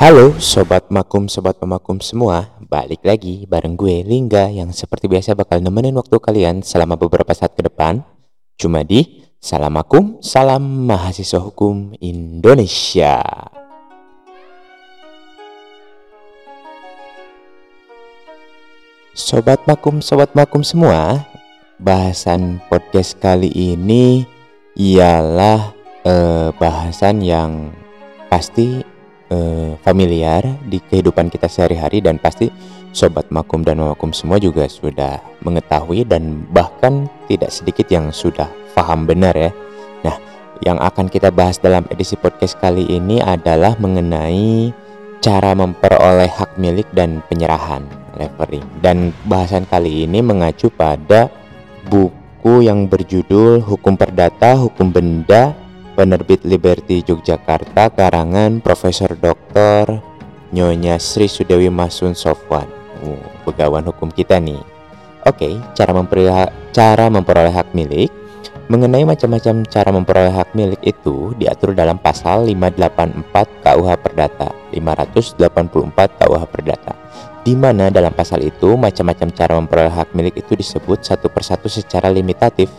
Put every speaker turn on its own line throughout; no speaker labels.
Halo Sobat Makum, Sobat Pemakum semua. Balik lagi bareng gue Lingga Yang seperti biasa bakal nemenin waktu kalian selama beberapa saat ke depan. Cuma di Salam Makum, Salam Mahasiswa Hukum Indonesia. Sobat Makum, Sobat Makum semua Bahasan podcast kali ini Ialah eh, bahasan yang pasti eh, familiar di kehidupan kita sehari-hari dan pasti sobat makum dan makum semua juga sudah mengetahui dan bahkan tidak sedikit yang sudah paham benar ya. Nah, yang akan kita bahas dalam edisi podcast kali ini adalah mengenai cara memperoleh hak milik dan penyerahan levering. Dan bahasan kali ini mengacu pada buku yang berjudul Hukum Perdata, Hukum Benda, penerbit Liberty Yogyakarta karangan Profesor Dr. Nyonya Sri Sudewi Masun Sofwan. Uh, hukum kita nih. Oke, cara memperoleh cara memperoleh hak milik. Mengenai macam-macam cara memperoleh hak milik itu diatur dalam pasal 584 KUH Perdata 584 KUH Perdata di mana dalam pasal itu macam-macam cara memperoleh hak milik itu disebut satu persatu secara limitatif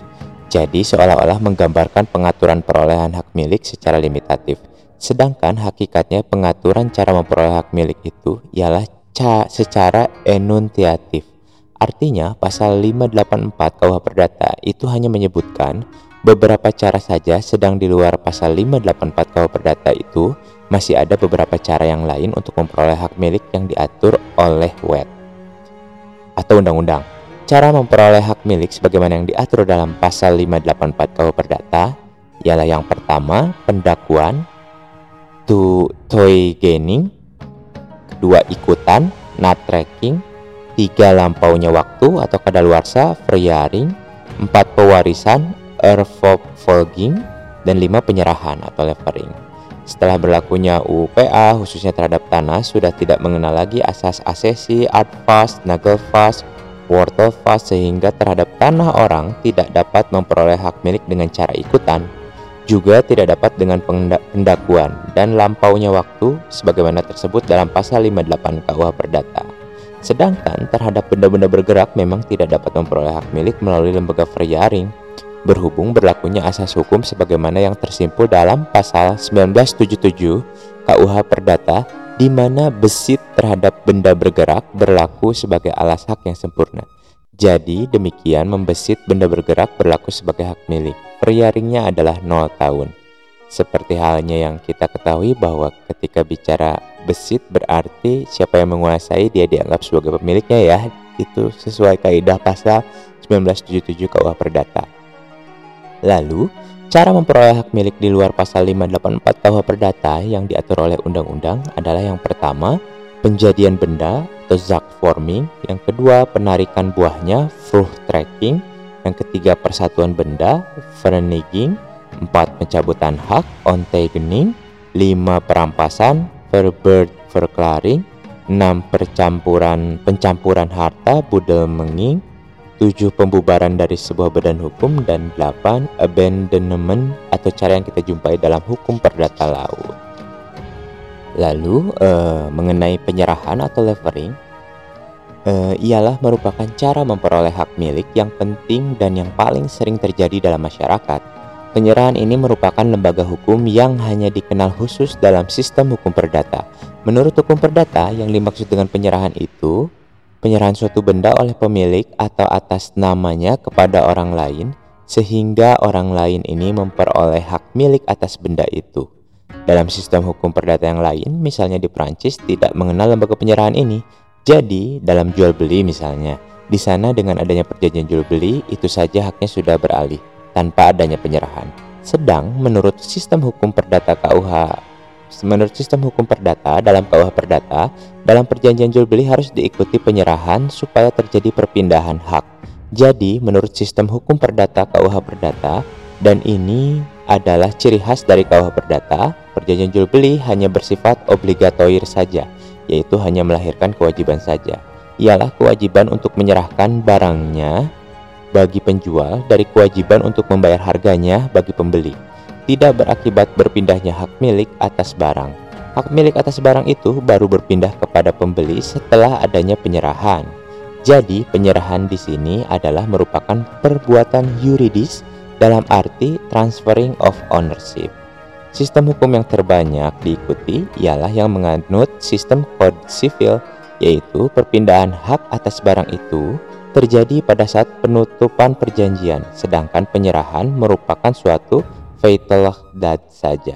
jadi seolah-olah menggambarkan pengaturan perolehan hak milik secara limitatif. Sedangkan hakikatnya pengaturan cara memperoleh hak milik itu ialah secara enuntiatif. Artinya pasal 584 KUH Perdata itu hanya menyebutkan beberapa cara saja sedang di luar pasal 584 KUH Perdata itu masih ada beberapa cara yang lain untuk memperoleh hak milik yang diatur oleh WET atau undang-undang. Cara memperoleh hak milik sebagaimana yang diatur dalam pasal 584 KUH Perdata ialah yang pertama pendakuan to toy gaining, kedua ikutan, not tracking, tiga lampaunya waktu atau kadaluarsa, freearing, empat pewarisan, erfolging, dan lima penyerahan atau levering. Setelah berlakunya UPA khususnya terhadap tanah sudah tidak mengenal lagi asas asesi, art fast, wortel fast sehingga terhadap tanah orang tidak dapat memperoleh hak milik dengan cara ikutan, juga tidak dapat dengan pendakuan dan lampaunya waktu sebagaimana tersebut dalam pasal 58 KUH Perdata. Sedangkan terhadap benda-benda bergerak memang tidak dapat memperoleh hak milik melalui lembaga freearing berhubung berlakunya asas hukum sebagaimana yang tersimpul dalam pasal 1977 KUH Perdata di mana besit terhadap benda bergerak berlaku sebagai alas hak yang sempurna. Jadi demikian membesit benda bergerak berlaku sebagai hak milik. Priaringnya adalah 0 tahun. Seperti halnya yang kita ketahui bahwa ketika bicara besit berarti siapa yang menguasai dia dianggap sebagai pemiliknya ya. Itu sesuai kaidah pasal 1977 KUH Perdata. Lalu, Cara memperoleh hak milik di luar pasal 584 KUH Perdata yang diatur oleh undang-undang adalah yang pertama, penjadian benda atau zak forming, yang kedua, penarikan buahnya fruit tracking, yang ketiga, persatuan benda verniging, empat, pencabutan hak ontegening, lima, perampasan verbird verklaring, enam, percampuran pencampuran harta budel menging, 7 pembubaran dari sebuah badan hukum dan 8 abandonment atau cara yang kita jumpai dalam hukum perdata laut. Lalu uh, mengenai penyerahan atau levering uh, ialah merupakan cara memperoleh hak milik yang penting dan yang paling sering terjadi dalam masyarakat. Penyerahan ini merupakan lembaga hukum yang hanya dikenal khusus dalam sistem hukum perdata. Menurut hukum perdata, yang dimaksud dengan penyerahan itu penyerahan suatu benda oleh pemilik atau atas namanya kepada orang lain sehingga orang lain ini memperoleh hak milik atas benda itu. Dalam sistem hukum perdata yang lain, misalnya di Prancis tidak mengenal lembaga penyerahan ini. Jadi, dalam jual beli misalnya, di sana dengan adanya perjanjian jual beli itu saja haknya sudah beralih tanpa adanya penyerahan. Sedang menurut sistem hukum perdata KUH Menurut sistem hukum perdata dalam KUH Perdata, dalam perjanjian jual beli harus diikuti penyerahan supaya terjadi perpindahan hak. Jadi, menurut sistem hukum perdata KUH Perdata, dan ini adalah ciri khas dari KUH Perdata, perjanjian jual beli hanya bersifat obligatoir saja, yaitu hanya melahirkan kewajiban saja. Ialah kewajiban untuk menyerahkan barangnya bagi penjual dari kewajiban untuk membayar harganya bagi pembeli tidak berakibat berpindahnya hak milik atas barang. Hak milik atas barang itu baru berpindah kepada pembeli setelah adanya penyerahan. Jadi, penyerahan di sini adalah merupakan perbuatan yuridis dalam arti transferring of ownership. Sistem hukum yang terbanyak diikuti ialah yang menganut sistem kode sivil, yaitu perpindahan hak atas barang itu terjadi pada saat penutupan perjanjian, sedangkan penyerahan merupakan suatu fatal death saja.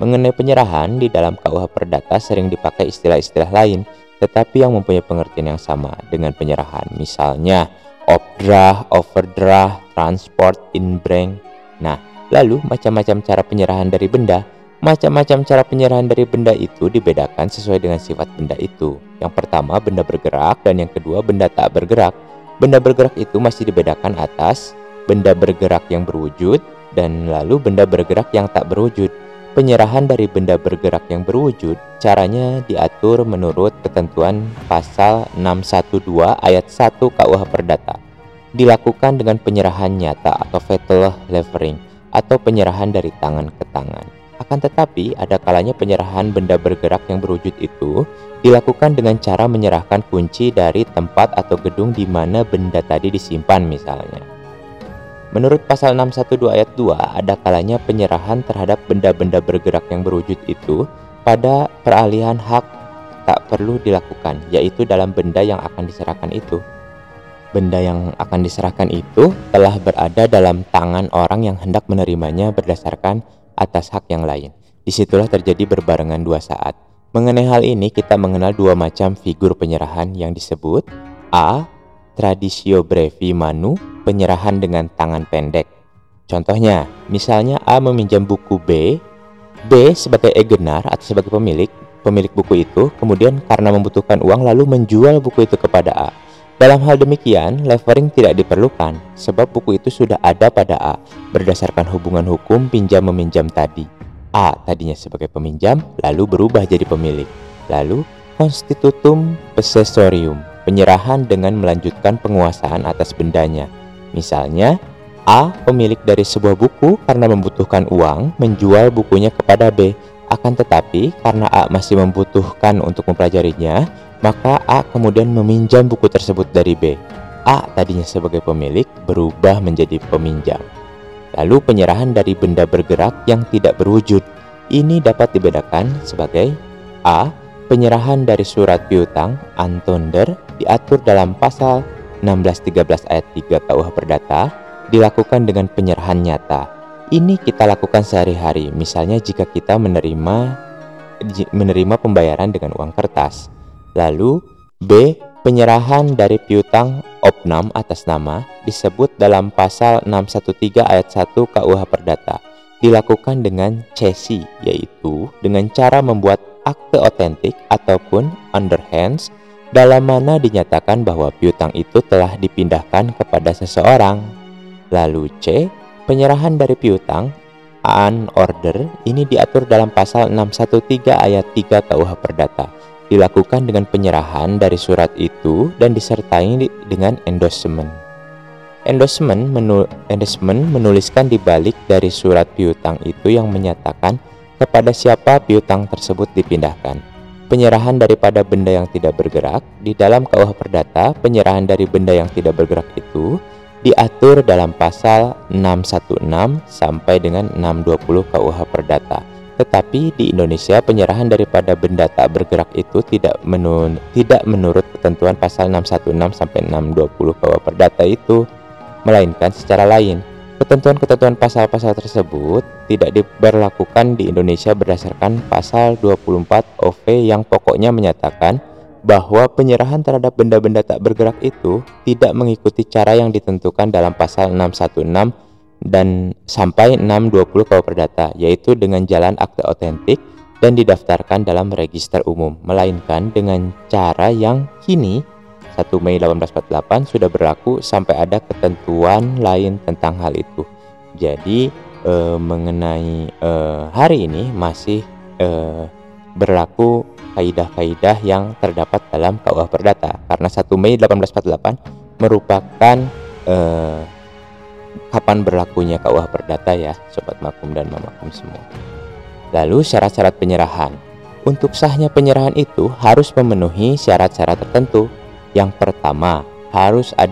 Mengenai penyerahan, di dalam KUH Perdata sering dipakai istilah-istilah lain, tetapi yang mempunyai pengertian yang sama dengan penyerahan. Misalnya, opdrah, overdraft, transport, inbrank. Nah, lalu macam-macam cara penyerahan dari benda. Macam-macam cara penyerahan dari benda itu dibedakan sesuai dengan sifat benda itu. Yang pertama, benda bergerak, dan yang kedua, benda tak bergerak. Benda bergerak itu masih dibedakan atas benda bergerak yang berwujud, dan lalu benda bergerak yang tak berwujud. Penyerahan dari benda bergerak yang berwujud caranya diatur menurut ketentuan pasal 612 ayat 1 KUH Perdata. Dilakukan dengan penyerahan nyata atau fatal levering atau penyerahan dari tangan ke tangan. Akan tetapi, ada kalanya penyerahan benda bergerak yang berwujud itu dilakukan dengan cara menyerahkan kunci dari tempat atau gedung di mana benda tadi disimpan misalnya. Menurut pasal 612 ayat 2, ada kalanya penyerahan terhadap benda-benda bergerak yang berwujud itu pada peralihan hak tak perlu dilakukan, yaitu dalam benda yang akan diserahkan itu. Benda yang akan diserahkan itu telah berada dalam tangan orang yang hendak menerimanya berdasarkan atas hak yang lain. Di situlah terjadi berbarengan dua saat. Mengenai hal ini, kita mengenal dua macam figur penyerahan yang disebut A. Tradisio brevi manu penyerahan dengan tangan pendek. Contohnya, misalnya A meminjam buku B, B sebagai egenar atau sebagai pemilik, pemilik buku itu, kemudian karena membutuhkan uang lalu menjual buku itu kepada A. Dalam hal demikian, levering tidak diperlukan sebab buku itu sudah ada pada A berdasarkan hubungan hukum pinjam meminjam tadi. A tadinya sebagai peminjam lalu berubah jadi pemilik. Lalu constitutum possessorium, penyerahan dengan melanjutkan penguasaan atas bendanya. Misalnya, A pemilik dari sebuah buku karena membutuhkan uang menjual bukunya kepada B. Akan tetapi, karena A masih membutuhkan untuk mempelajarinya, maka A kemudian meminjam buku tersebut dari B. A tadinya sebagai pemilik berubah menjadi peminjam. Lalu penyerahan dari benda bergerak yang tidak berwujud. Ini dapat dibedakan sebagai A. Penyerahan dari surat piutang antonder diatur dalam pasal 1613 ayat 3 KUH Perdata dilakukan dengan penyerahan nyata. Ini kita lakukan sehari-hari. Misalnya jika kita menerima menerima pembayaran dengan uang kertas. Lalu B. Penyerahan dari piutang opnam atas nama disebut dalam pasal 613 ayat 1 KUH Perdata. Dilakukan dengan cesi yaitu dengan cara membuat akte otentik ataupun underhands dalam mana dinyatakan bahwa piutang itu telah dipindahkan kepada seseorang. Lalu C, penyerahan dari piutang an order ini diatur dalam pasal 613 ayat 3 KUH Perdata. Dilakukan dengan penyerahan dari surat itu dan disertai dengan endorsement. Endorsement, menu, endorsement menuliskan di balik dari surat piutang itu yang menyatakan kepada siapa piutang tersebut dipindahkan penyerahan daripada benda yang tidak bergerak di dalam KUH Perdata, penyerahan dari benda yang tidak bergerak itu diatur dalam pasal 616 sampai dengan 620 KUH Perdata. Tetapi di Indonesia penyerahan daripada benda tak bergerak itu tidak menun tidak menurut ketentuan pasal 616 sampai 620 KUH Perdata itu melainkan secara lain Ketentuan-ketentuan pasal-pasal tersebut tidak diberlakukan di Indonesia berdasarkan pasal 24 OV yang pokoknya menyatakan bahwa penyerahan terhadap benda-benda tak bergerak itu tidak mengikuti cara yang ditentukan dalam pasal 616 dan sampai 620 KUH Perdata yaitu dengan jalan akte otentik dan didaftarkan dalam register umum melainkan dengan cara yang kini 1 Mei 1848 sudah berlaku sampai ada ketentuan lain tentang hal itu. Jadi e, mengenai e, hari ini masih e, berlaku kaidah-kaidah yang terdapat dalam KUH Perdata karena 1 Mei 1848 merupakan e, kapan berlakunya KUH Perdata ya Sobat Makum dan Mamakum semua. Lalu syarat-syarat penyerahan untuk sahnya penyerahan itu harus memenuhi syarat-syarat tertentu. Yang pertama, harus ada